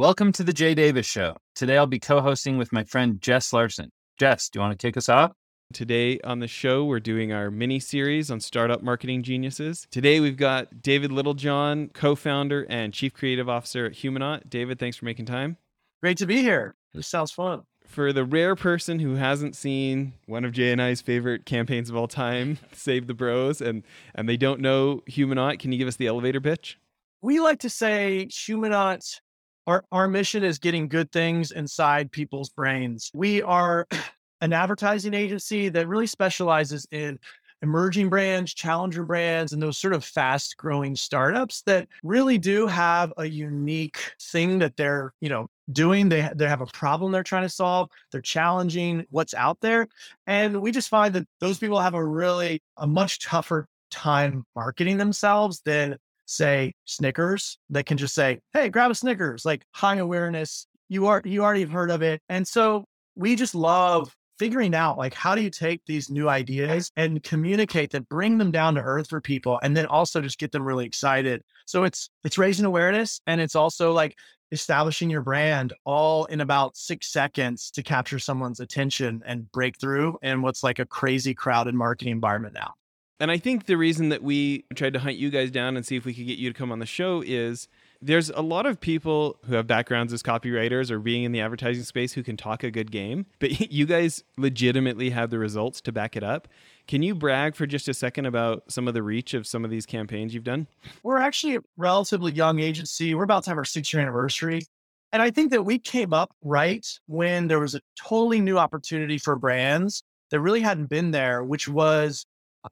Welcome to the Jay Davis Show. Today I'll be co hosting with my friend Jess Larson. Jess, do you want to kick us off? Today on the show, we're doing our mini series on startup marketing geniuses. Today, we've got David Littlejohn, co founder and chief creative officer at Humanaut. David, thanks for making time. Great to be here. This sounds fun. For the rare person who hasn't seen one of Jay and I's favorite campaigns of all time, Save the Bros, and, and they don't know Humanaut, can you give us the elevator pitch? We like to say Humanaut our, our mission is getting good things inside people's brains. We are an advertising agency that really specializes in emerging brands, challenger brands, and those sort of fast growing startups that really do have a unique thing that they're, you know, doing. They, they have a problem they're trying to solve. They're challenging what's out there. And we just find that those people have a really, a much tougher time marketing themselves than say Snickers that can just say, "Hey, grab a Snickers." Like high awareness, you are you already have heard of it, and so we just love figuring out like how do you take these new ideas and communicate them bring them down to earth for people and then also just get them really excited so it's it's raising awareness and it's also like establishing your brand all in about six seconds to capture someone's attention and break through in what's like a crazy crowded marketing environment now and I think the reason that we tried to hunt you guys down and see if we could get you to come on the show is there's a lot of people who have backgrounds as copywriters or being in the advertising space who can talk a good game, but you guys legitimately have the results to back it up. Can you brag for just a second about some of the reach of some of these campaigns you've done? We're actually a relatively young agency. We're about to have our six year anniversary. And I think that we came up right when there was a totally new opportunity for brands that really hadn't been there, which was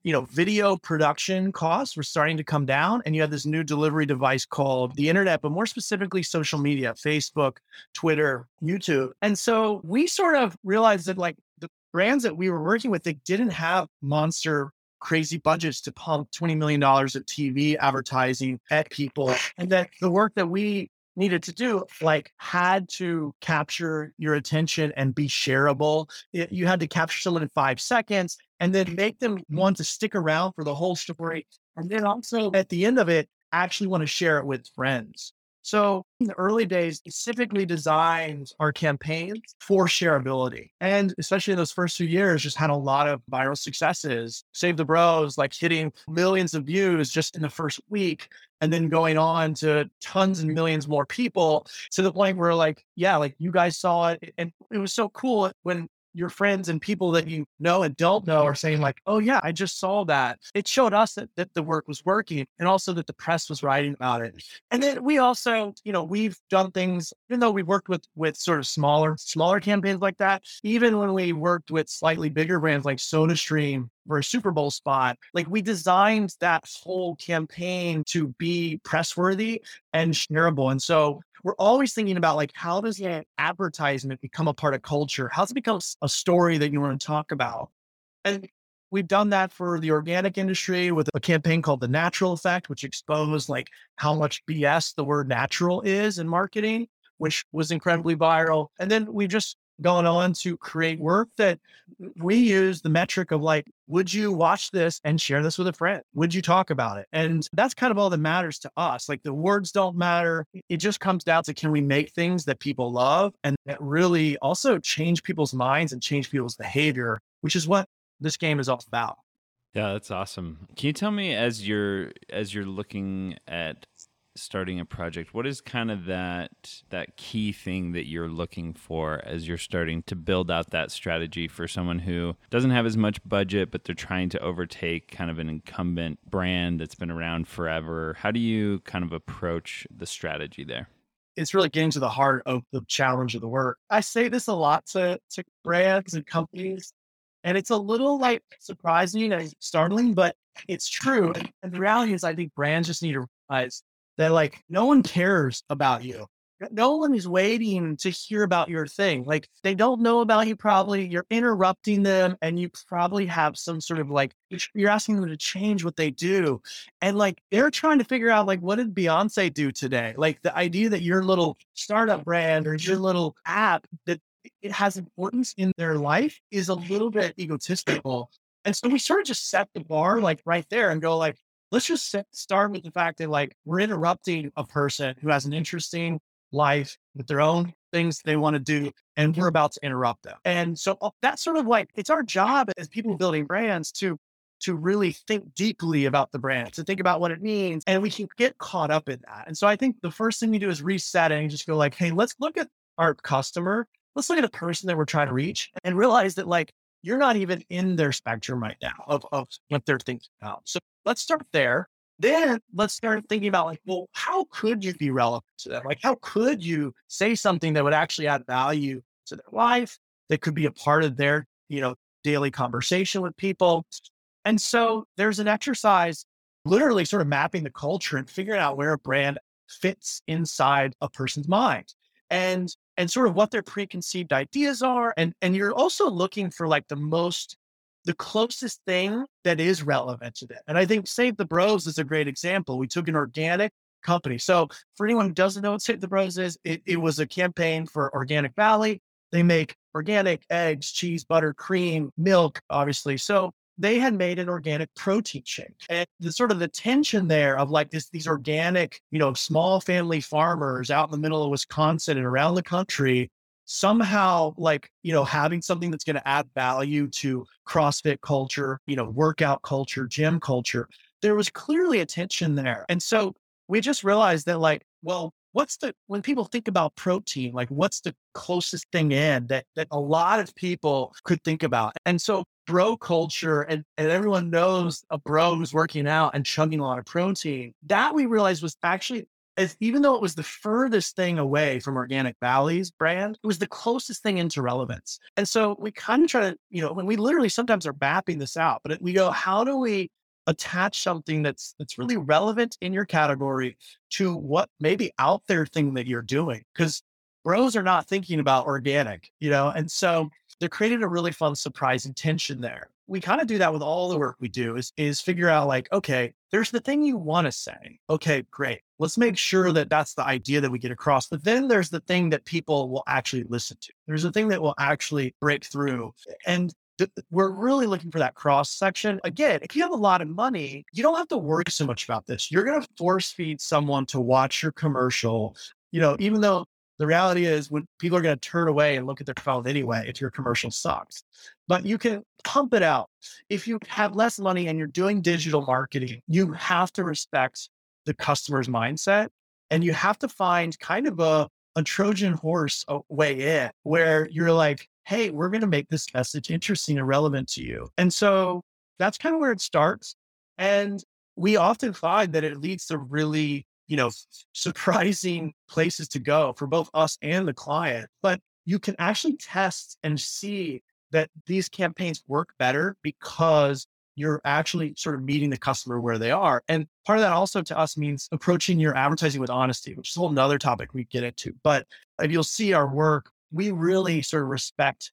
you know, video production costs were starting to come down, and you had this new delivery device called the internet, but more specifically social media, Facebook, Twitter, YouTube. And so we sort of realized that like the brands that we were working with, they didn't have monster crazy budgets to pump $20 million of TV advertising at people. And that the work that we needed to do like had to capture your attention and be shareable. It, you had to capture someone in five seconds and then make them mm-hmm. want to stick around for the whole story. And then also at the end of it, actually want to share it with friends. So in the early days, specifically designed our campaigns for shareability. And especially in those first few years, just had a lot of viral successes. Save the Bros, like hitting millions of views just in the first week. And then going on to tons and millions more people to the point where like, yeah, like you guys saw it. And it was so cool when your friends and people that you know and don't know are saying like, "Oh yeah, I just saw that." It showed us that that the work was working, and also that the press was writing about it. And then we also, you know, we've done things. Even though we worked with with sort of smaller smaller campaigns like that, even when we worked with slightly bigger brands like SodaStream for a Super Bowl spot, like we designed that whole campaign to be press worthy and shareable. And so we're always thinking about like how does that advertisement become a part of culture? How does it become a story that you want to talk about? And we've done that for the organic industry with a campaign called the natural effect, which exposed like how much BS the word natural is in marketing, which was incredibly viral. And then we've just gone on to create work that we use the metric of like, would you watch this and share this with a friend? Would you talk about it? And that's kind of all that matters to us. Like the words don't matter. It just comes down to can we make things that people love and that really also change people's minds and change people's behavior, which is what this game is all about. Yeah, that's awesome. Can you tell me as you're as you're looking at starting a project what is kind of that that key thing that you're looking for as you're starting to build out that strategy for someone who doesn't have as much budget but they're trying to overtake kind of an incumbent brand that's been around forever? How do you kind of approach the strategy there? It's really getting to the heart of the challenge of the work. I say this a lot to, to brands and companies and it's a little like surprising and startling but it's true. And the reality is i think brands just need to realize that like no one cares about you. No one is waiting to hear about your thing. Like they don't know about you probably. You're interrupting them and you probably have some sort of like you're asking them to change what they do. And like they're trying to figure out like what did Beyonce do today? Like the idea that your little startup brand or your little app that it has importance in their life is a little bit egotistical. And so we sort of just set the bar like right there and go like, let's just start with the fact that like we're interrupting a person who has an interesting life with their own things they want to do, and we're about to interrupt them. And so uh, that's sort of like it's our job as people building brands to to really think deeply about the brand, to think about what it means, and we can get caught up in that. And so I think the first thing we do is reset and just go like, hey, let's look at our customer, let's look at the person that we're trying to reach, and realize that like you're not even in their spectrum right now of, of what they're thinking about. So let's start there then let's start thinking about like, well, how could you be relevant to them? Like, how could you say something that would actually add value to their life that could be a part of their, you know, daily conversation with people? And so there's an exercise literally sort of mapping the culture and figuring out where a brand fits inside a person's mind and and sort of what their preconceived ideas are and and you're also looking for like the most the closest thing that is relevant to them. And I think Save the Bros is a great example. We took an organic company. So for anyone who doesn't know what Save the Bros is, it, it was a campaign for Organic Valley. They make organic eggs, cheese, butter, cream, milk, obviously. So they had made an organic protein shake. And the sort of the tension there of like this, these organic, you know, small family farmers out in the middle of Wisconsin and around the country somehow like you know having something that's going to add value to crossfit culture you know workout culture gym culture there was clearly a tension there. And so we just realized that like well what's the when people think about protein like what's the closest thing in that that a lot of people could think about? And so bro culture and, and everyone knows a bro who's working out and chugging a lot of protein that we realized was actually even though it was the furthest thing away from Organic Valley's brand, it was the closest thing into relevance. And so we kind of try to, you know, when we literally sometimes are mapping this out, but we go, how do we attach something that's that's really relevant in your category to what maybe out there thing that you're doing? Because bros are not thinking about organic, you know, and so they're creating a really fun surprise intention there we kind of do that with all the work we do is is figure out like okay there's the thing you want to say. Okay great. Let's make sure that that's the idea that we get across. But then there's the thing that people will actually listen to. There's a thing that will actually break through. And th- we're really looking for that cross section. Again if you have a lot of money you don't have to worry so much about this. You're going to force feed someone to watch your commercial. You know even though the reality is when people are going to turn away and look at their phone anyway if your commercial sucks but you can pump it out. If you have less money and you're doing digital marketing you have to respect the customer's mindset and you have to find kind of a, a trojan horse uh, way in where you're like hey we're going to make this message interesting and relevant to you. And so that's kind of where it starts and we often find that it leads to really you know, surprising places to go for both us and the client. But you can actually test and see that these campaigns work better because you're actually sort of meeting the customer where they are. And part of that also to us means approaching your advertising with honesty, which is a whole nother topic we get into. But if you'll see our work, we really sort of respect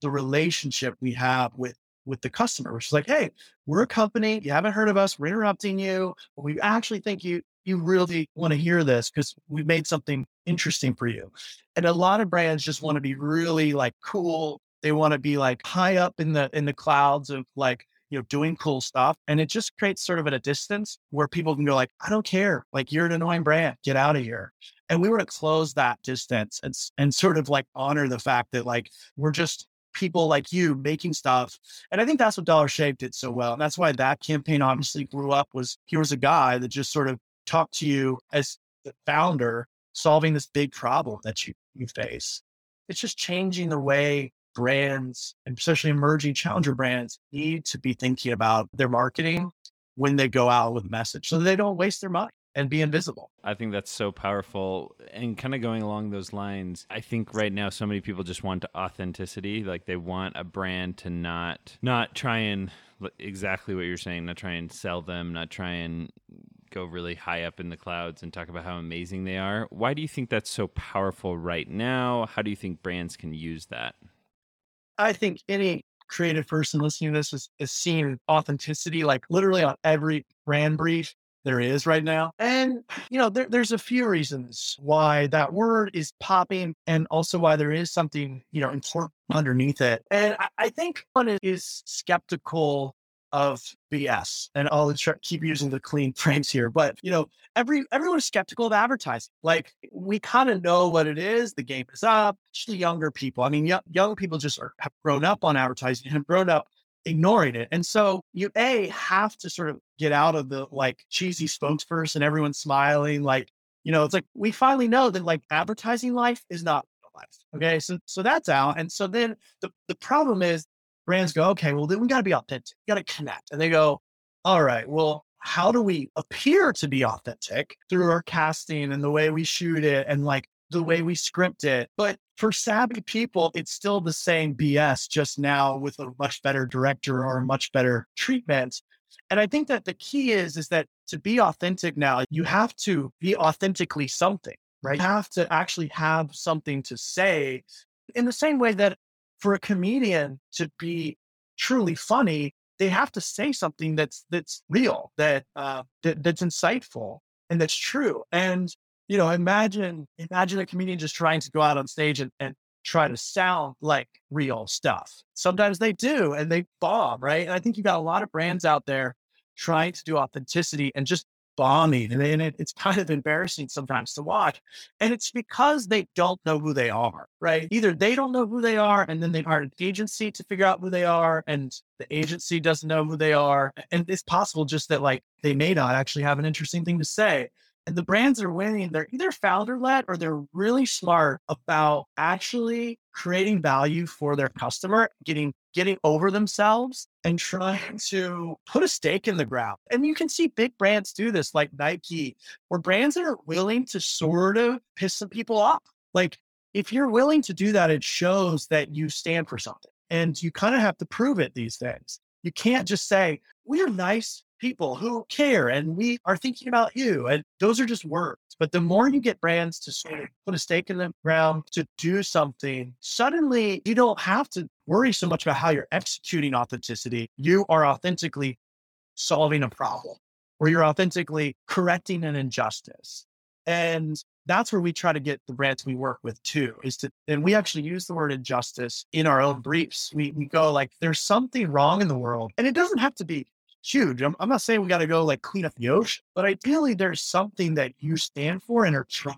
the relationship we have with with the customer, which is like, hey, we're a company. You haven't heard of us. We're interrupting you. We actually think you you really want to hear this because we've made something interesting for you. And a lot of brands just want to be really like cool. They want to be like high up in the in the clouds of like, you know, doing cool stuff. And it just creates sort of at a distance where people can go like, I don't care. Like you're an annoying brand. Get out of here. And we were to close that distance and and sort of like honor the fact that like we're just people like you making stuff. And I think that's what Dollar Shave did so well. And that's why that campaign obviously grew up was here was a guy that just sort of talk to you as the founder solving this big problem that you, you face. It's just changing the way brands and especially emerging challenger brands need to be thinking about their marketing when they go out with a message so they don't waste their money and be invisible. I think that's so powerful. And kind of going along those lines, I think right now so many people just want authenticity. Like they want a brand to not not try and exactly what you're saying, not try and sell them, not try and go really high up in the clouds and talk about how amazing they are. Why do you think that's so powerful right now? How do you think brands can use that? I think any creative person listening to this is, is seeing authenticity like literally on every brand brief there is right now. And, you know, there, there's a few reasons why that word is popping and also why there is something, you know, important underneath it. And I, I think one is skeptical of BS. And I'll keep using the clean frames here, but you know, every everyone is skeptical of advertising. Like we kind of know what it is. The game is up. Especially younger people. I mean, young, young people just are, have grown up on advertising and have grown up ignoring it. And so you a have to sort of get out of the like cheesy spokesperson, everyone's smiling, like you know, it's like we finally know that like advertising life is not life. Okay, so so that's out. And so then the the problem is brands go, okay, well, then we got to be authentic, got to connect. And they go, all right, well, how do we appear to be authentic through our casting and the way we shoot it and like the way we script it? But for savvy people, it's still the same BS, just now with a much better director or a much better treatment. And I think that the key is, is that to be authentic now, you have to be authentically something, right? You have to actually have something to say in the same way that for a comedian to be truly funny, they have to say something that's that's real, that uh, that that's insightful and that's true. And you know, imagine imagine a comedian just trying to go out on stage and, and try to sound like real stuff. Sometimes they do and they bomb, right? And I think you got a lot of brands out there trying to do authenticity and just bombing. And, and it, it's kind of embarrassing sometimes to watch. And it's because they don't know who they are, right? Either they don't know who they are and then they hire an agency to figure out who they are and the agency doesn't know who they are. And it's possible just that like they may not actually have an interesting thing to say and the brands are winning, they're either founder led or they're really smart about actually creating value for their customer, getting getting over themselves and trying to put a stake in the ground. And you can see big brands do this like Nike, or brands that are willing to sort of piss some people off. Like if you're willing to do that, it shows that you stand for something. And you kind of have to prove it these days. You can't just say, we're nice people who care and we are thinking about you. And those are just words. But the more you get brands to sort of put a stake in the ground to do something, suddenly you don't have to worry so much about how you're executing authenticity. You are authentically solving a problem or you're authentically correcting an injustice. And that's where we try to get the brands we work with too, is to, and we actually use the word injustice in our own briefs. We, we go like, there's something wrong in the world. And it doesn't have to be huge. I'm, I'm not saying we got to go like clean up the ocean, but ideally there's something that you stand for and are trying.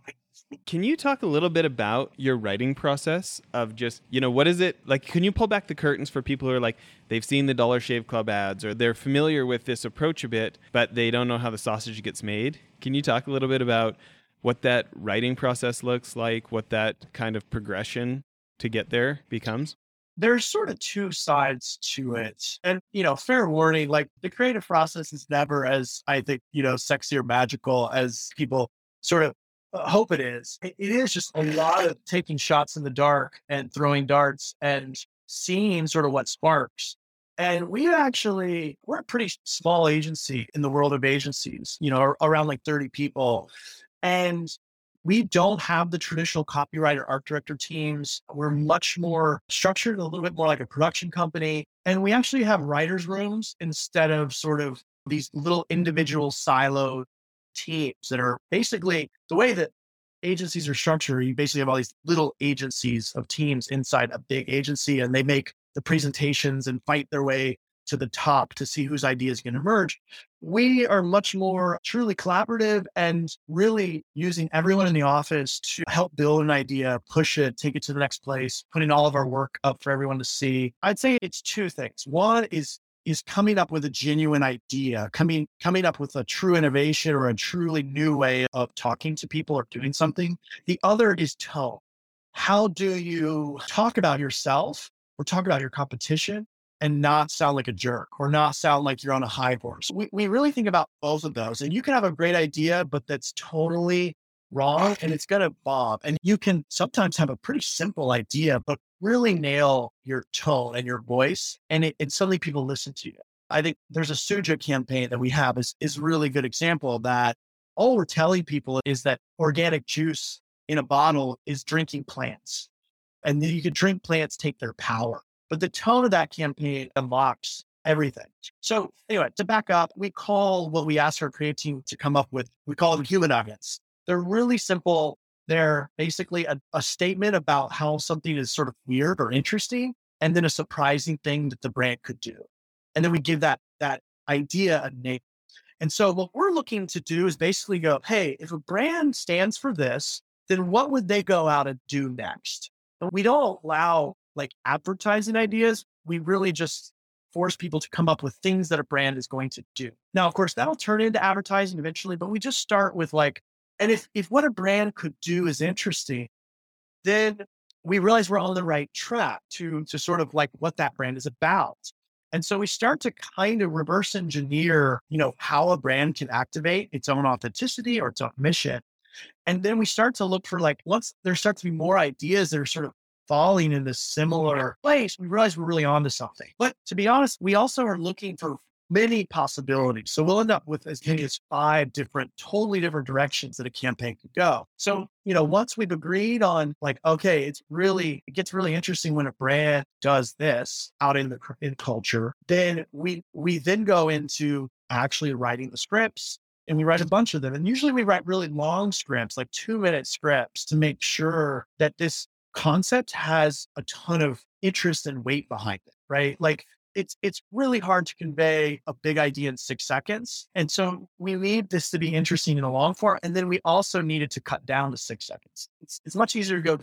Can you talk a little bit about your writing process of just, you know, what is it like? Can you pull back the curtains for people who are like, they've seen the Dollar Shave Club ads or they're familiar with this approach a bit, but they don't know how the sausage gets made? Can you talk a little bit about what that writing process looks like, what that kind of progression to get there becomes? there's sort of two sides to it. And, you know, fair warning, like the creative process is never as, I think, you know, sexy or magical as people sort of hope it is. It, it is just a lot of taking shots in the dark and throwing darts and seeing sort of what sparks. And we actually, we're a pretty small agency in the world of agencies, you know, around like 30 people. And we don't have the traditional copywriter art director teams. We're much more structured, a little bit more like a production company. And we actually have writers' rooms instead of sort of these little individual siloed teams that are basically the way that agencies are structured. You basically have all these little agencies of teams inside a big agency, and they make the presentations and fight their way to the top to see whose ideas can emerge. We are much more truly collaborative and really using everyone in the office to help build an idea, push it, take it to the next place, putting all of our work up for everyone to see. I'd say it's two things. One is is coming up with a genuine idea, coming coming up with a true innovation or a truly new way of talking to people or doing something. The other is tone. How do you talk about yourself or talk about your competition and not sound like a jerk or not sound like you're on a high horse. We, we really think about both of those. And you can have a great idea, but that's totally wrong and it's going to bomb. And you can sometimes have a pretty simple idea, but really nail your tone and your voice. And, it, and suddenly people listen to you. I think there's a Suja campaign that we have is, is really good example of that all we're telling people is that organic juice in a bottle is drinking plants. And you can drink plants take their power. But the tone of that campaign unlocks everything. So anyway, to back up, we call what we ask our creative team to come up with, we call them human nuggets. They're really simple. They're basically a, a statement about how something is sort of weird or interesting, and then a surprising thing that the brand could do. And then we give that that idea a name. And so what we're looking to do is basically go, hey, if a brand stands for this, then what would they go out and do next? And we don't allow like advertising ideas. We really just force people to come up with things that a brand is going to do. Now, of course, that'll turn into advertising eventually, but we just start with like, and if if what a brand could do is interesting, then we realize we're on the right track to to sort of like what that brand is about. And so we start to kind of reverse engineer, you know, how a brand can activate its own authenticity or its own mission. And then we start to look for like once there start to be more ideas that are sort of falling in this similar place, we realize we're really onto something. But to be honest, we also are looking for many possibilities. So we'll end up with as many mm-hmm. as five different, totally different directions that a campaign could go. So, mm-hmm. you know, once we've agreed on like, okay, it's really, it gets really interesting when a brand does this out in the in culture, then we, we then go into actually writing the scripts and we write a bunch of them. And usually we write really long scripts, like two minute scripts to make sure that this concept has a ton of interest and weight behind it, right? Like it's it's really hard to convey a big idea in six seconds. And so we need this to be interesting in the long form. And then we also needed to cut down to six seconds. It's, it's much easier to go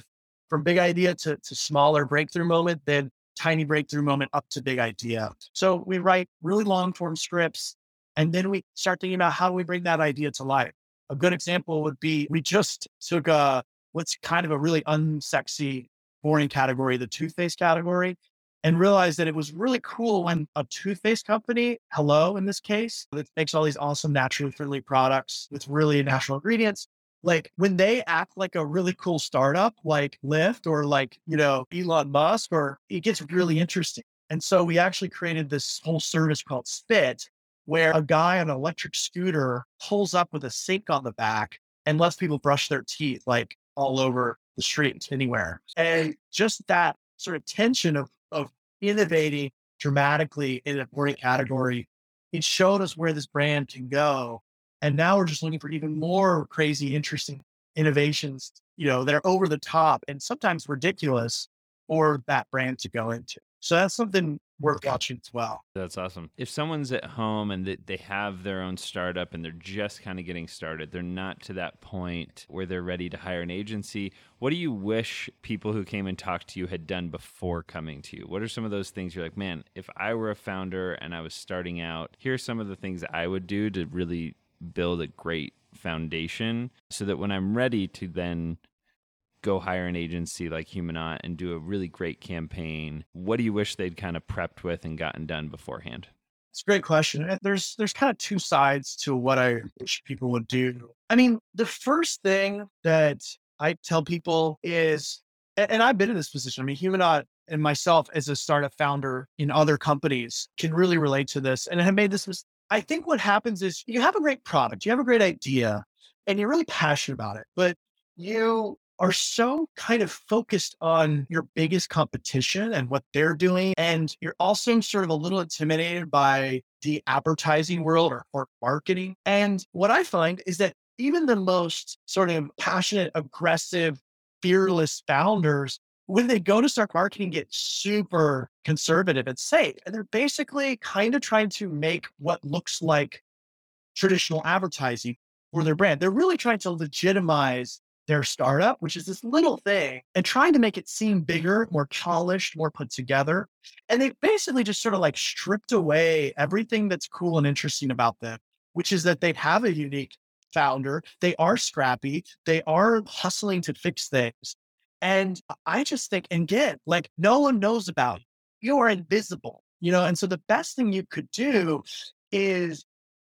from big idea to, to smaller breakthrough moment than tiny breakthrough moment up to big idea. So we write really long form scripts and then we start thinking about how do we bring that idea to life. A good example would be we just took a what's kind of a really unsexy, boring category, the toothpaste category, and realized that it was really cool when a toothpaste company, Hello in this case, that makes all these awesome naturally friendly products with really natural ingredients. Like when they act like a really cool startup like Lyft or like, you know, Elon Musk, or it gets really interesting. And so we actually created this whole service called Spit, where a guy on an electric scooter pulls up with a sink on the back and lets people brush their teeth like all over the street, anywhere. And just that sort of tension of of innovating dramatically in a boring category, it showed us where this brand can go. And now we're just looking for even more crazy, interesting innovations, you know, that are over the top and sometimes ridiculous for that brand to go into. So that's something worth watching as well. That's awesome. If someone's at home and they have their own startup and they're just kind of getting started, they're not to that point where they're ready to hire an agency. What do you wish people who came and talked to you had done before coming to you? What are some of those things you're like, man, if I were a founder and I was starting out, here are some of the things I would do to really build a great foundation so that when I'm ready to then go hire an agency like Humanaut and do a really great campaign, what do you wish they'd kind of prepped with and gotten done beforehand? It's a great question. There's there's kind of two sides to what I wish people would do. I mean, the first thing that I tell people is, and I've been in this position. I mean, Humanaut and myself as a startup founder in other companies can really relate to this and have made this. I think what happens is you have a great product, you have a great idea, and you're really passionate about it, but you are so kind of focused on your biggest competition and what they're doing. And you're also sort of a little intimidated by the advertising world or, or marketing. And what I find is that even the most sort of passionate, aggressive, fearless founders, when they go to start marketing, get super conservative and safe. And they're basically kind of trying to make what looks like traditional advertising for their brand. They're really trying to legitimize their startup, which is this little thing, and trying to make it seem bigger, more polished, more put together. And they basically just sort of like stripped away everything that's cool and interesting about them, which is that they have a unique founder. They are scrappy. They are hustling to fix things. And I just think, and again, like no one knows about you. You are invisible, you know? And so the best thing you could do is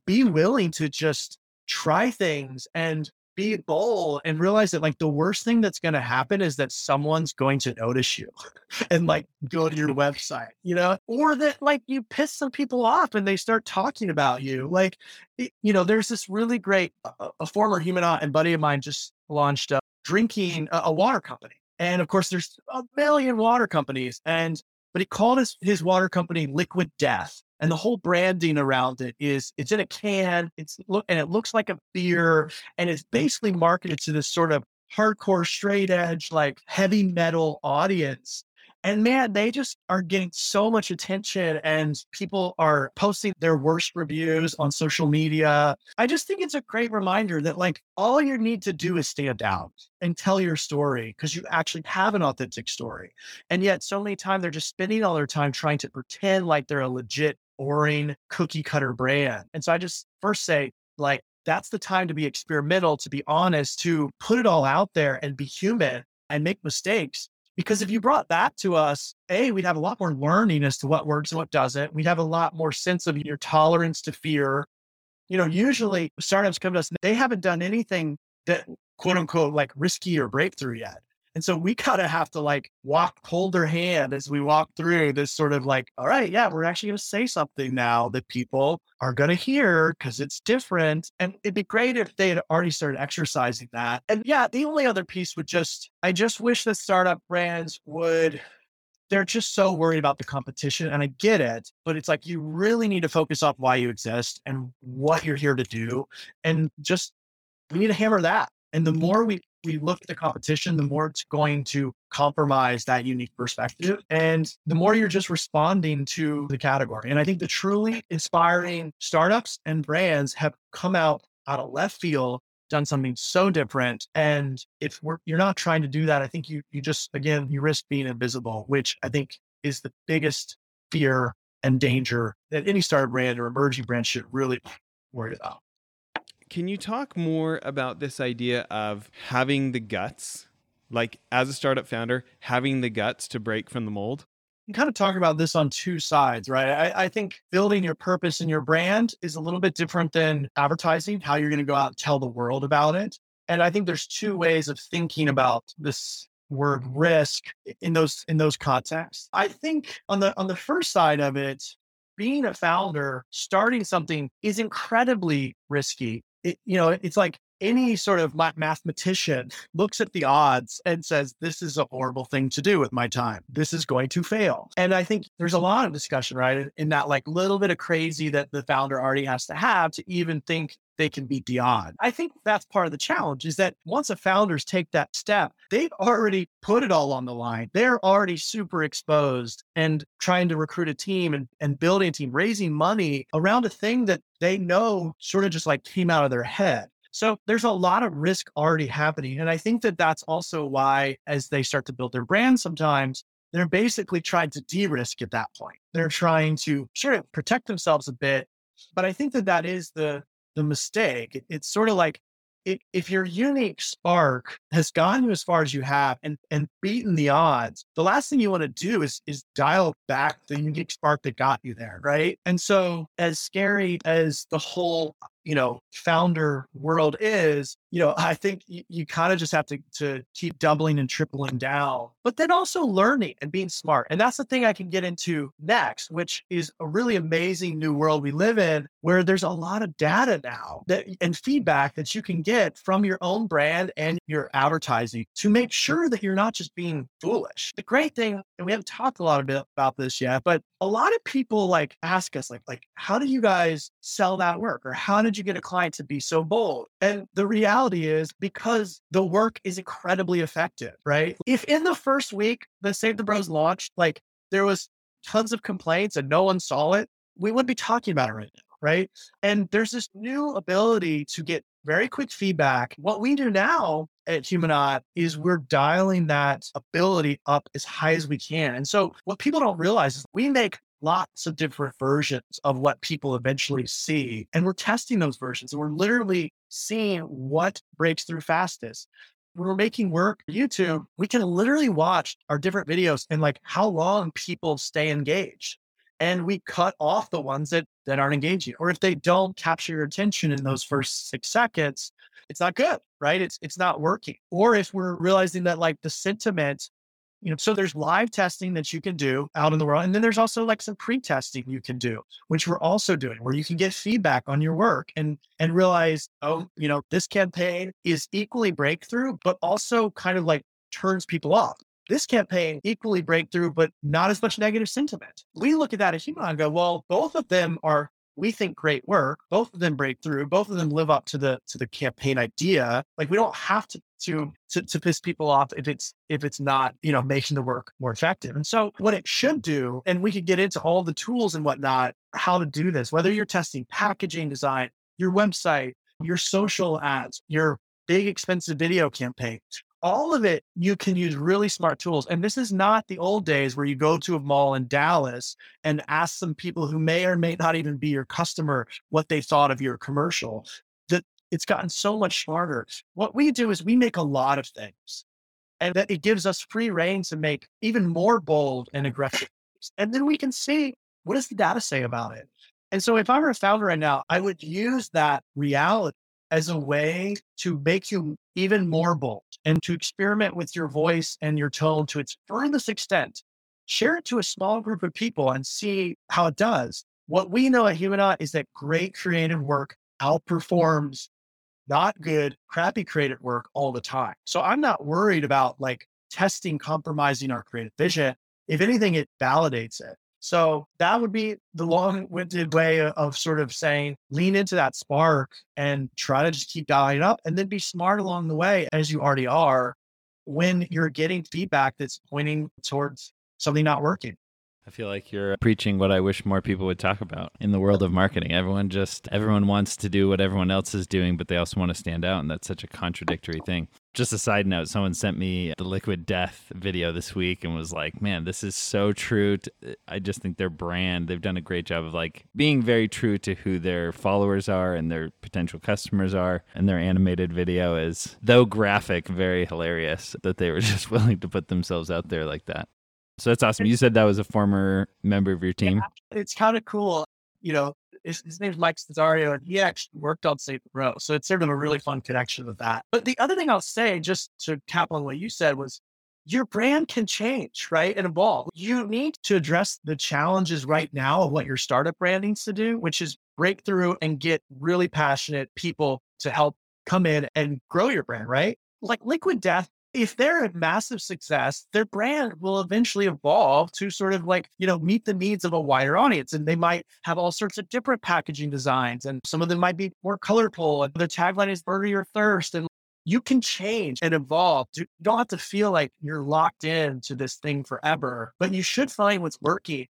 be willing to just try things and be bold and realize that like the worst thing that's going to happen is that someone's going to notice you and like go to your website, you know, or that like you piss some people off and they start talking about you. Like, you know, there's this really great, uh, uh a former human uh, and buddy of mine just launched a drinking a, a water company. And of course, there's a million water companies. And, but he called his, his water company Liquid Death and the whole branding around it is it's in a can it's look and it looks like a beer and it's basically marketed to this sort of hardcore straight edge like heavy metal audience And man, they just are getting so much attention and people are posting their worst reviews on social media. I just think it's a great reminder that like all you need to do is stand out and tell your story because you actually have an authentic story. And yet so many times they're just spending all their time trying to pretend like they're a legit boring cookie cutter brand. And so I just first say like that's the time to be experimental, to be honest, to put it all out there and be human and make mistakes. Because if you brought that to us, A, we'd have a lot more learning as to what works and what doesn't. We'd have a lot more sense of your tolerance to fear. You know, usually startups come to us, they haven't done anything that quote unquote like risky or breakthrough yet. And so we kind of have to like walk, hold their hand as we walk through this sort of like, all right, yeah, we're actually going to say something now that people are going to hear because it's different. And it'd be great if they had already started exercising that. And yeah, the only other piece would just, I just wish that startup brands would they're just so worried about the competition. And I get it, but it's like you really need to focus on why you exist and what you're here to do. And just we need to hammer that. And the mm-hmm. more we we look at the competition, the more it's going to compromise that unique perspective. And the more you're just responding to the category. And I think the truly inspiring startups and brands have come out out of left field, done something so different. And if you're not trying to do that, I think you, you just, again, you risk being invisible, which I think is the biggest fear and danger that any startup brand or emerging brand should really worry about. Can you talk more about this idea of having the guts, like as a startup founder, having the guts to break from the mold? I'm kind of talking about this on two sides, right? I, I, think building your purpose and your brand is a little bit different than advertising, how you're going to go out and tell the world about it. And I think there's two ways of thinking about this word risk in those in those contexts. I think on the on the first side of it, being a founder, starting something is incredibly risky it, you know, it's like any sort of mathematician looks at the odds and says, This is a horrible thing to do with my time. This is going to fail. And I think there's a lot of discussion, right? In that like little bit of crazy that the founder already has to have to even think they can the odd. I think that's part of the challenge is that once the founders take that step, they've already put it all on the line. They're already super exposed and trying to recruit a team and, and building a team, raising money around a thing that they know sort of just like came out of their head. So there's a lot of risk already happening. And I think that that's also why, as they start to build their brand, sometimes they're basically trying to de risk at that point. They're trying to, sure, protect themselves a bit. But I think that that is the the mistake. It's sort of like if, if your unique spark has gotten you as far as you have and, and beaten the odds, the last thing you want to do is is dial back the unique spark that got you there, right? And so as scary as the whole you know founder world is you know i think you, you kind of just have to to keep doubling and tripling down but then also learning and being smart and that's the thing i can get into next which is a really amazing new world we live in where there's a lot of data now that and feedback that you can get from your own brand and your advertising to make sure that you're not just being foolish. The great thing and we haven't talked a lot about this yet but a lot of people like ask us like like how do you guys sell that work? or how did you get a client to be so bold? And the reality is because the work is incredibly effective right? If in the first week the save the bros launched like there was tons of complaints and no one saw it we wouldn't be talking about it right now right? And there's this new ability to get very quick feedback. What we do now at Humanaut is we're dialing that ability up as high as we can. And so what people don't realize is we make lots of different versions of what people eventually see. And we're testing those versions and we're literally seeing what breaks through fastest. When we're making work YouTube, we can literally watch our different videos and like how long people stay engaged. And we cut off the ones that, that aren't engaging. Or if they don't capture your attention in those first six seconds, it's not good, right? It's it's not working. Or if we're realizing that like the sentiment, you know, so there's live testing that you can do out in the world. And then there's also like some pre-testing you can do, which we're also doing, where you can get feedback on your work and and realize, oh, you know, this campaign is equally breakthrough, but also kind of like turns people off this campaign equally breakthrough, but not as much negative sentiment. We look at that as human and go, well, both of them are we think great work both of them break through both of them live up to the to the campaign idea like we don't have to to, to to piss people off if it's if it's not you know making the work more effective. And so what it should do, and we could get into all the tools and whatnot, how to do this. Whether you're testing packaging design, your website, your social ads, your big expensive video campaign, all of it you can use really smart tools and this is not the old days where you go to a mall in dallas and ask some people who may or may not even be your customer what they thought of your commercial that it's gotten so much smarter. What we do is we make a lot of things and that it gives us free reign to make even more bold and aggressive and then we can see what does the data say about it. And so if i were a founder right now i would use that reality as a way to make you even more bold and to experiment with your voice and your tone to its furthest extent. Share it to a small group of people and see how it does. What we know at Humanaut is that great creative work outperforms not good, crappy creative work all the time. So I'm not worried about like testing compromising our creative vision. If anything, it validates it. So that would be the long winded way of sort of saying lean into that spark and try to just keep dialing up and then be smart along the way as you already are when you're getting feedback that's pointing towards something not working. I feel like you're preaching what I wish more people would talk about in the world of marketing. Everyone just everyone wants to do what everyone else is doing, but they also want to stand out, and that's such a contradictory thing. Just a side note, someone sent me the Liquid Death video this week and was like, "Man, this is so true." To, I just think their brand, they've done a great job of like being very true to who their followers are and their potential customers are, and their animated video is though graphic, very hilarious that they were just willing to put themselves out there like that. So that's awesome. You said that was a former member of your team. Yeah, it's kind of cool. You know, his, his name's Mike Cessario, and he actually worked on the Row. So it's sort of a really fun connection with that. But the other thing I'll say, just to cap on what you said, was your brand can change, right? And evolve. You need to address the challenges right now of what your startup brand needs to do, which is break through and get really passionate people to help come in and grow your brand, right? Like Liquid Death if they're a massive success, their brand will eventually evolve to sort of like, you know, meet the needs of a wider audience. And they might have all sorts of different packaging designs. And some of them might be more colorful. And the tagline is murder your thirst. And you can change and evolve. You don't have to feel like you're locked into this thing forever, but you should find what's working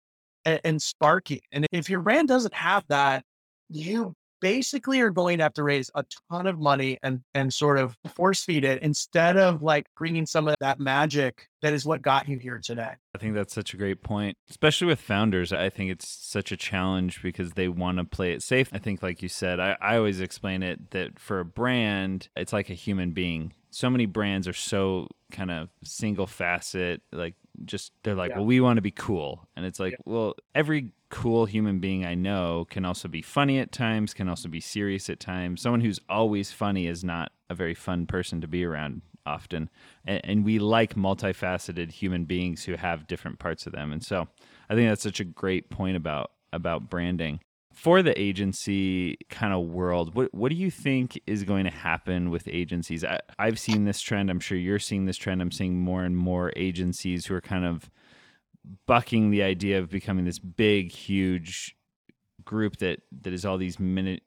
and, and sparky. And if your brand doesn't have that, you basically are going to have to raise a ton of money and and sort of force feed it instead of like bringing some of that magic that is what got you here today. I think that's such a great point, especially with founders. I think it's such a challenge because they want to play it safe. I think, like you said, I, I always explain it that for a brand, it's like a human being. So many brands are so kind of single facet, like just they're like, yeah. well, we want to be cool. And it's like, yeah. well, every cool human being I know can also be funny at times, can also be serious at times. Someone who's always funny is not a very fun person to be around often. And, and, we like multifaceted human beings who have different parts of them. And so I think that's such a great point about about branding. For the agency kind of world, what what do you think is going to happen with agencies? I, I've seen this trend. I'm sure you're seeing this trend. I'm seeing more and more agencies who are kind of bucking the idea of becoming this big, huge group that that is all these mini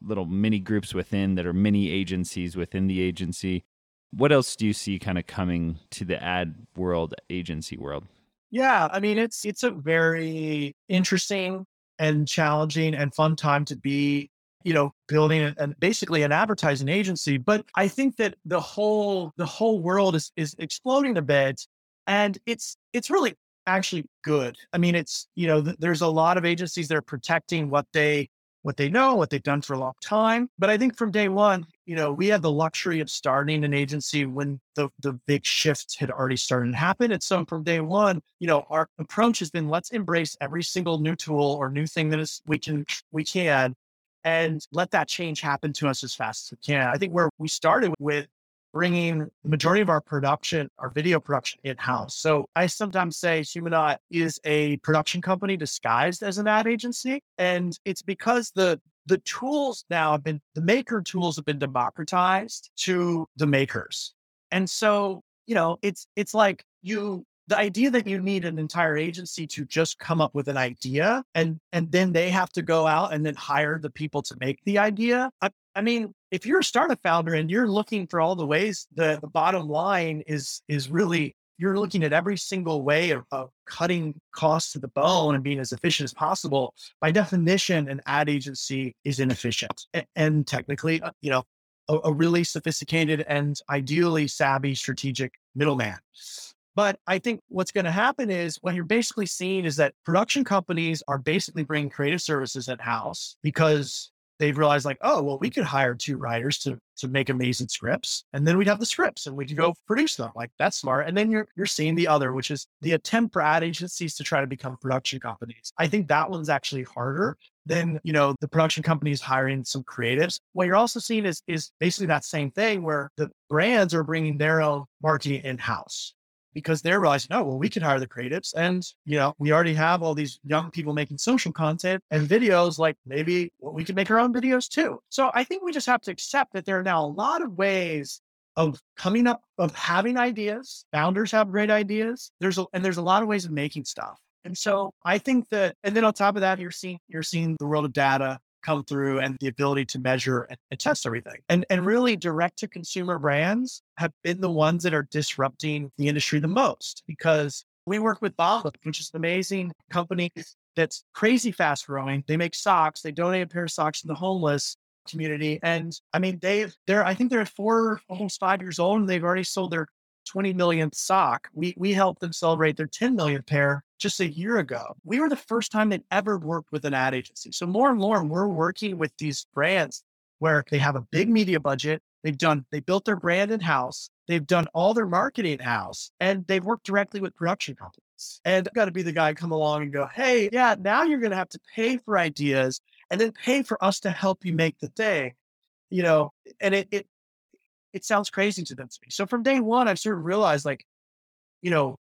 little mini groups within that are mini agencies within the agency. What else do you see kind of coming to the ad world, agency world? Yeah, I mean it's it's a very interesting and challenging and fun time to be you know building and basically an advertising agency but i think that the whole the whole world is is exploding a bit and it's it's really actually good. I mean, it's, you know, th- there's a lot of agencies that are protecting what they, what they know, what they've done for a long time. But I think from day one, you know, we had the luxury of starting an agency when the, the big shift had already started to happen. And so from day one, you know, our approach has been let's embrace every single new tool or new thing that is we can, we can and let that change happen to us as fast as we can. I think where we started with bringing the majority of our production, our video production in house. So I sometimes say Humanaut is a production company disguised as an ad agency. And it's because the the tools now have been the maker tools have been democratized to the makers. And so, you know, it's it's like you the idea that you need an entire agency to just come up with an idea and and then they have to go out and then hire the people to make the idea I, I mean, if you're a startup founder and you're looking for all the ways, the, the bottom line is is really you're looking at every single way of, of, cutting costs to the bone and being as efficient as possible. By definition, an ad agency is inefficient and, and technically, uh, you know, a, a really sophisticated and ideally savvy strategic middleman. But I think what's going to happen is what you're basically seeing is that production companies are basically bringing creative services in house because they've realized like, oh, well, we could hire two writers to to make amazing scripts, and then we'd have the scripts and we'd go produce them. Like that's smart. And then you're you're seeing the other, which is the attempt for ad agencies to try to become production companies. I think that one's actually harder than you know the production companies hiring some creatives. What you're also seeing is is basically that same thing where the brands are bringing their own marketing in house because they're realizing, oh, well, we can hire the creatives. And, you know, we already have all these young people making social content and videos. Like maybe well, we can make our own videos too. So I think we just have to accept that there are now a lot of ways of coming up, of having ideas. Founders have great ideas. There's a, and there's a lot of ways of making stuff. And so I think that, and then on top of that, you're seeing, you're seeing the world of data come through and the ability to measure and, and test everything. And, and really direct to consumer brands have been the ones that are disrupting the industry the most because we work with Bombas, which is an amazing company that's crazy fast growing. They make socks. They donate a pair of socks to the homeless community. And I mean, they've, they're, I think they're four, almost five years old and they've already sold their 20 millionth sock. We, we helped them celebrate their 10 millionth pair just a year ago. We were the first time they'd ever worked with an ad agency. So more and more, we're working with these brands where they have a big media budget. They've done, they built their brand in house. They've done all their marketing in house and they've worked directly with production companies. And I've got to be the guy come along and go, Hey, yeah, now you're going to have to pay for ideas and then pay for us to help you make the thing, you know, and it, it, it sounds crazy to them to me. So from day one, I've sort of realized like, you know,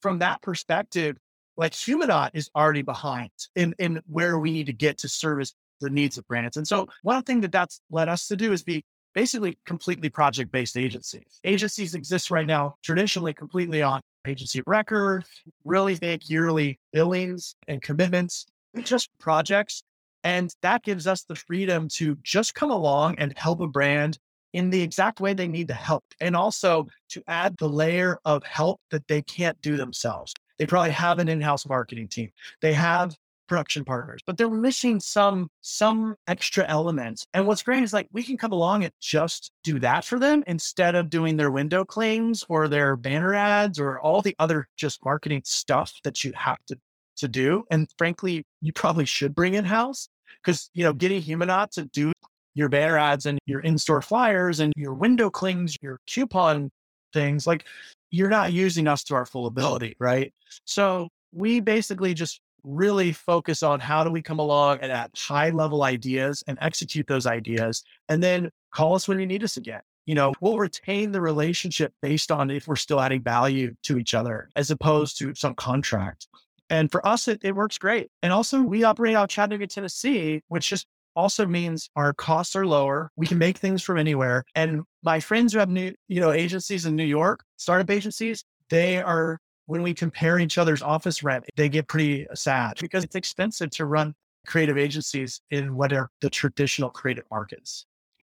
from that perspective, like Humanaut is already behind in, in where we need to get to service the needs of brands. And so one thing that that's led us to do is be basically completely project based agencies. Agencies exist right now traditionally completely on agency record, really big yearly billings and commitments, just projects. And that gives us the freedom to just come along and help a brand in the exact way they need the help. And also to add the layer of help that they can't do themselves. They probably have an in-house marketing team. They have production partners, but they're missing some some extra elements. And what's great is like we can come along and just do that for them instead of doing their window claims or their banner ads or all the other just marketing stuff that you have to to do. And frankly, you probably should bring in house because you know getting Humanaut to do your banner ads and your in-store flyers and your window clings, your coupon things, like you're not using us to our full ability, right? So we basically just really focus on how do we come along and at high level ideas and execute those ideas and then call us when you need us again. You know, we'll retain the relationship based on if we're still adding value to each other as opposed to some contract. And for us, it, it works great. And also, we operate out of Chattanooga, Tennessee, which just also means our costs are lower. We can make things from anywhere. And my friends who have new, you know, agencies in New York, startup agencies, they are when we compare each other's office rent, they get pretty sad because it's expensive to run creative agencies in what are the traditional creative markets.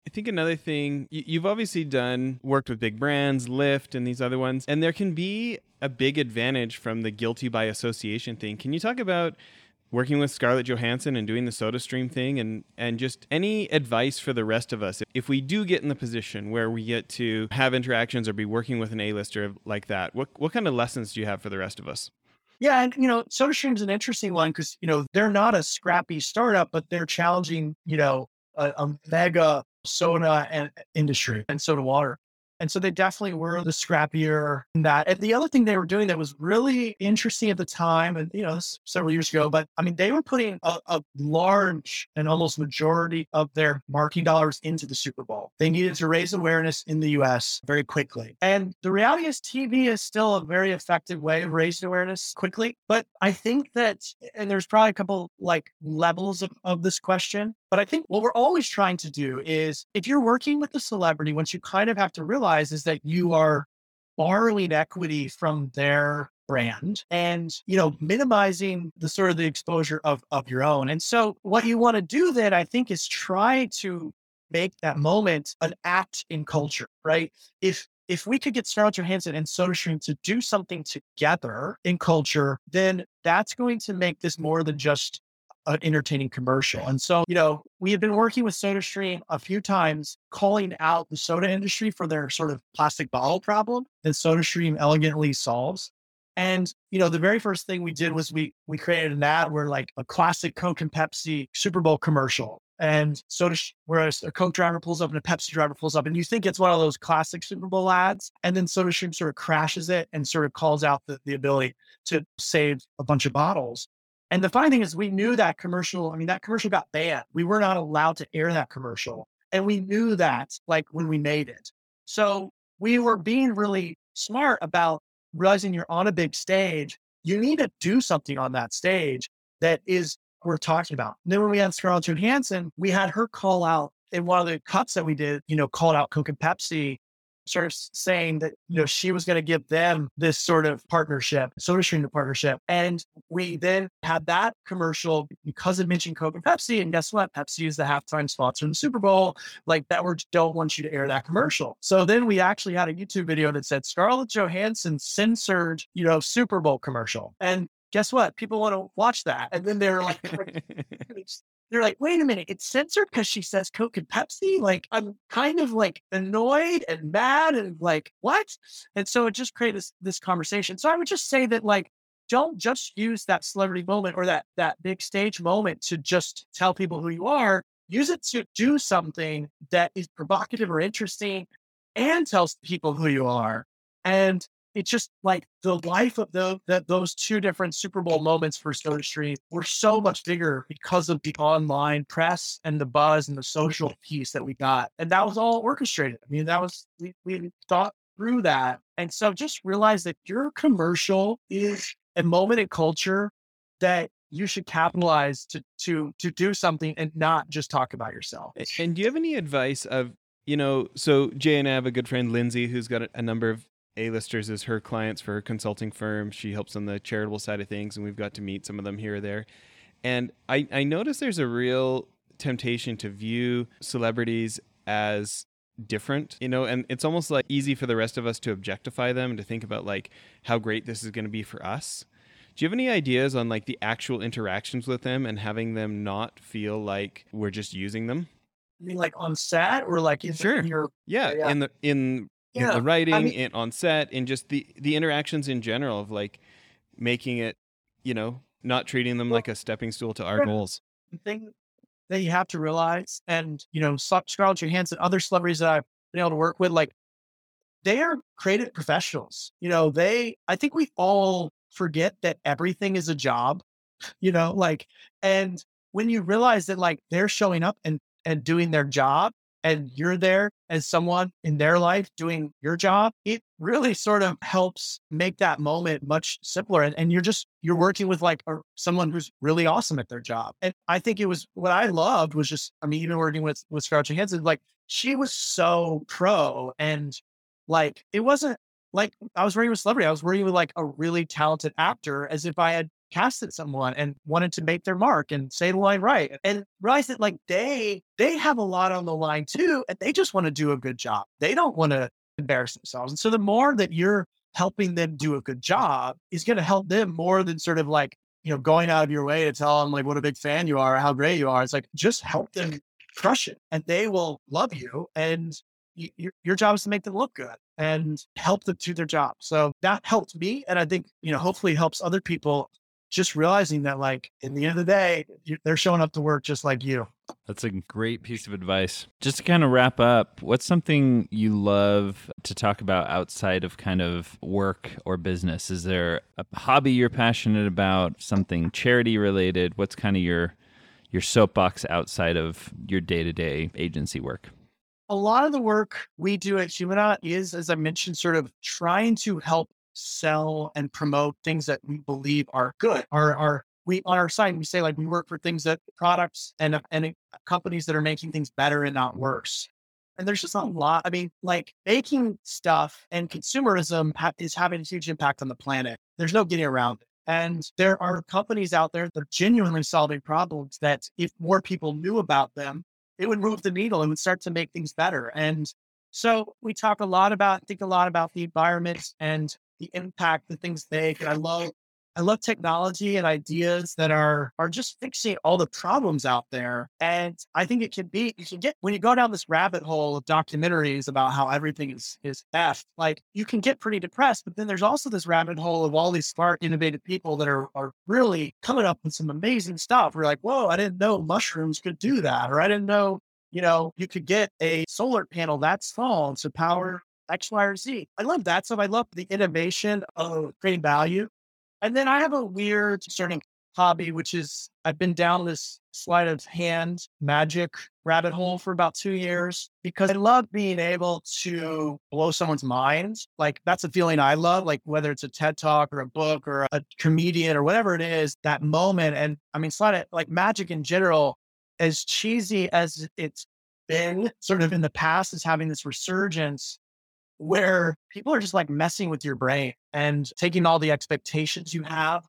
I think another thing you've obviously done worked with big brands, Lyft, and these other ones, and there can be a big advantage from the guilty by association thing. Can you talk about working with Scarlett Johansson and doing the SodaStream thing and and just any advice for the rest of us if we do get in the position where we get to have interactions or be working with an A-lister like that what what kind of lessons do you have for the rest of us? Yeah and you know SodaStream is an interesting one because you know they're not a scrappy startup but they're challenging you know a, a mega soda and industry and soda water and so they definitely were the scrappier in that. And the other thing they were doing that was really interesting at the time, and you know, several years ago, but I mean, they were putting a, a large and almost majority of their marketing dollars into the Super Bowl. They needed to raise awareness in the US very quickly. And the reality is TV is still a very effective way of raising awareness quickly. But I think that, and there's probably a couple like levels of, of this question, but I think what we're always trying to do is if you're working with a celebrity, once you kind of have to realize is that you are borrowing equity from their brand and you know minimizing the sort of the exposure of of your own and so what you want to do then i think is try to make that moment an act in culture, right? If if we could get Scarlett Johansson and SodaStream to do something together in culture, then that's going to make this more than just an entertaining commercial. And so, you know, we have been working with SodaStream a few times, calling out the soda industry for their sort of plastic bottle problem that SodaStream elegantly solves. And you know, the very first thing we did was we we created an ad where like a classic Coke and Pepsi Super Bowl commercial and so does, whereas a Coke driver pulls up and a Pepsi driver pulls up, and you think it's one of those classic Super Bowl ads. And then SodaStream sort of crashes it and sort of calls out the, the ability to save a bunch of bottles. And the funny thing is, we knew that commercial. I mean, that commercial got banned. We were not allowed to air that commercial. And we knew that like when we made it. So we were being really smart about realizing you're on a big stage. You need to do something on that stage that is we're talking about. And then when we had Scarlett Johansson, we had her call out in one of the cuts that we did, you know, called out Coke and Pepsi, sort of saying that, you know, she was going to give them this sort of partnership, SodaStream the partnership. And we then had that commercial because it mentioned Coke and Pepsi. And guess what? Pepsi is the halftime sponsor in the Super Bowl. Like that, we don't want you to air that commercial. So then we actually had a YouTube video that said Scarlett Johansson censored, you know, Super Bowl commercial. And guess what? People want to watch that. And then they're like, they're like, wait a minute, it's censored because she says Coke and Pepsi. Like, I'm kind of like annoyed and mad and like, what? And so it just created this, this conversation. So I would just say that, like, don't just use that celebrity moment or that that big stage moment to just tell people who you are. Use it to do something that is provocative or interesting and tells people who you are. And it's just like the life of the, that those two different Super Bowl moments for SodaStream were so much bigger because of the online press and the buzz and the social piece that we got. And that was all orchestrated. I mean, that was, we, we thought through that. And so just realize that your commercial is a moment in culture that you should capitalize to to to do something and not just talk about yourself. And do you have any advice of you know, so Jay and I have a good friend Lindsay who's got a number of a-listers as her clients for her consulting firm. She helps on the charitable side of things, and we've got to meet some of them here or there. And I, I notice there's a real temptation to view celebrities as different, you know, and it's almost like easy for the rest of us to objectify them and to think about like how great this is going to be for us. Do you have any ideas on like the actual interactions with them and having them not feel like we're just using them? You mean like on set or like in sure. your yeah, yeah, in the in yeah, the writing, I mean, in, on set, and just the the interactions in general of like making it, you know, not treating them well, like a stepping stool to our goals. The thing that you have to realize, and you know, Scarlett Johansson, other celebrities that I've been able to work with, like they are creative professionals. You know, they. I think we all forget that everything is a job. You know, like, and when you realize that like they're showing up and and doing their job and you're there as someone in their life doing your job, it really sort of helps make that moment much simpler. And, and you're just, you're working with like a, someone who's really awesome at their job. And I think it was what I loved was just, I mean, even working with, with Scarlett Johansson, like she was so pro and like, it wasn't like I was working with celebrity. I was working with like a really talented actor as if I had casted someone and wanted to make their mark and say the line right and realize that like they they have a lot on the line too and they just want to do a good job they don't want to embarrass themselves and so the more that you're helping them do a good job is going to help them more than sort of like you know going out of your way to tell them like what a big fan you are how great you are it's like just help them crush it and they will love you and your, your job is to make them look good and help them do their job. So that helped me. And I think, you know, hopefully helps other people just realizing that like in the end of the day they're showing up to work just like you. That's a great piece of advice. Just to kind of wrap up what's something you love to talk about outside of kind of work or business? Is there a hobby you're passionate about something charity related? What's kind of your your soapbox outside of your day-to-day agency work? A lot of the work we do at Humanaut is, as I mentioned, sort of trying to help sell and promote things that we believe are good. Our, our we on our site we say like we work for things that products and uh, and uh, companies that are making things better and not worse. And there's just a lot. I mean, like baking stuff and consumerism ha- is having a huge impact on the planet. There's no getting around it. And there are companies out there that are genuinely solving problems that if more people knew about them, it would move the needle and would start to make things better. And so we talk a lot about, think a lot about the environment and the impact that things make. And I love I love technology and ideas that are are just fixing all the problems out there. And I think it can be you can get when you go down this rabbit hole of documentaries about how everything is is F, like you can get pretty depressed. But then there's also this rabbit hole of all these smart, innovative people that are are really coming up with some amazing stuff. We're like, whoa, I didn't know mushrooms could do that, or I didn't know, you know, you could get a solar panel that small to power X, Y, or Z. I love that stuff. I love the innovation of creating value. And then I have a weird certain hobby, which is I've been down this sleight of hand magic rabbit hole for about two years because I love being able to blow someone's mind. Like that's a feeling I love, like whether it's a TED talk or a book or a comedian or whatever it is, that moment. And I mean, sleight of like magic in general, as cheesy as it's been sort of in the past, is having this resurgence where people are just like messing with your brain and taking all the expectations you have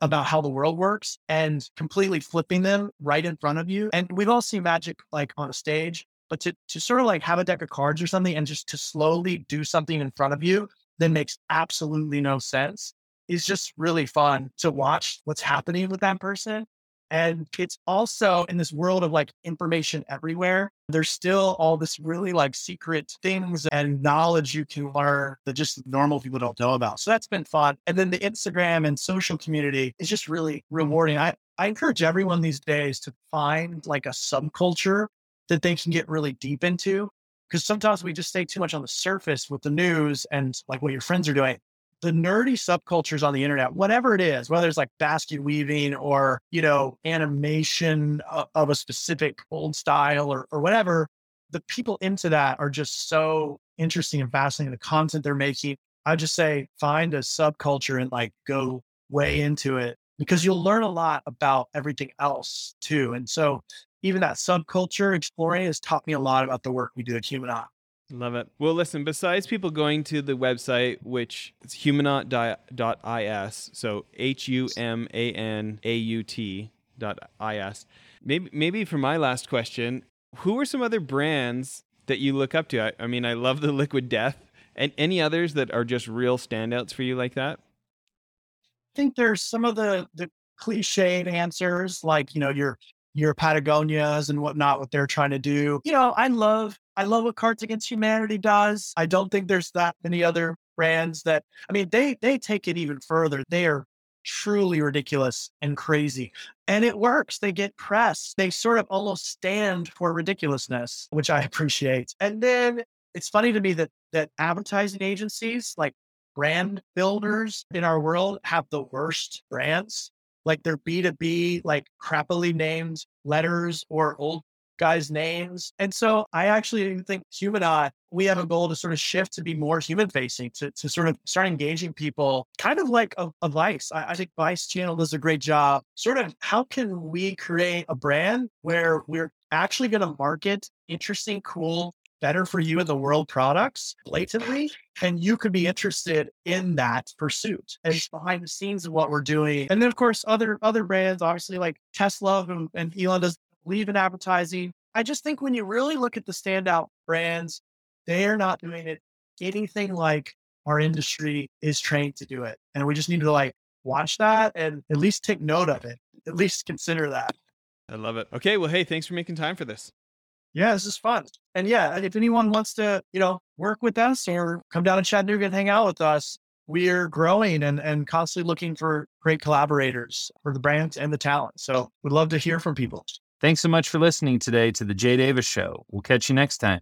about how the world works and completely flipping them right in front of you. And we've all seen magic like on a stage, but to, to sort of like have a deck of cards or something and just to slowly do something in front of you that makes absolutely no sense is just really fun to watch what's happening with that person and it's also in this world of like information everywhere. There's still all this really like secret things and knowledge you can learn that just normal people don't know about. So that's been fun. And then the Instagram and social community is just really rewarding. I, I encourage everyone these days to find like a subculture that they can get really deep into. Because sometimes we just stay too much on the surface with the news and like what your friends are doing the nerdy subcultures on the internet, whatever it is, whether it's like basket weaving or, you know, animation of a specific old style or, or whatever, the people into that are just so interesting and fascinating. The content they're making, I just say find a subculture and like go way into it because you'll learn a lot about everything else too. And so even that subculture exploring has taught me a lot about the work we do at Humanaut. Love it. Well, listen, besides people going to the website, which is humanaut.is, so H U M A N A U T dot is, maybe, maybe for my last question, who are some other brands that you look up to? I, I mean, I love the Liquid Death. And any others that are just real standouts for you like that? I think there's some of the, the cliched answers, like, you know, your your Patagonias and whatnot, what they're trying to do. You know, I love I love what Cards Against Humanity does. I don't think there's that many other brands that I mean they they take it even further. They are truly ridiculous and crazy. And it works. They get press. They sort of almost stand for ridiculousness, which I appreciate. And then it's funny to me that that advertising agencies like brand builders in our world have the worst brands like their B2B, like crappily named letters or old guys' names. And so I actually think Humanaut, we have a goal to sort of shift to be more human facing, to, to sort of start engaging people, kind of like a, a Vice. I, I think Vice Channel does a great job. Sort of how can we create a brand where we're actually going to market interesting, cool better for you in the world products blatantly, and you could be interested in that pursuit. And behind the scenes of what we're doing. And then of course other other brands, obviously like Tesla and Elon does believe in advertising. I just think when you really look at the standout brands, they are not doing it anything like our industry is trained to do it. And we just need to like watch that and at least take note of it. At least consider that. I love it. Okay. Well, hey, thanks for making time for this yeah, this is fun. And yeah, if anyone wants to, you know, work with us or come down to Chattanooga and hang out with us, we're growing and, and constantly looking for great collaborators for the brands and the talent. So we'd love to hear from people. Thanks so much for listening today to the Jay Davis Show. We'll catch you next time.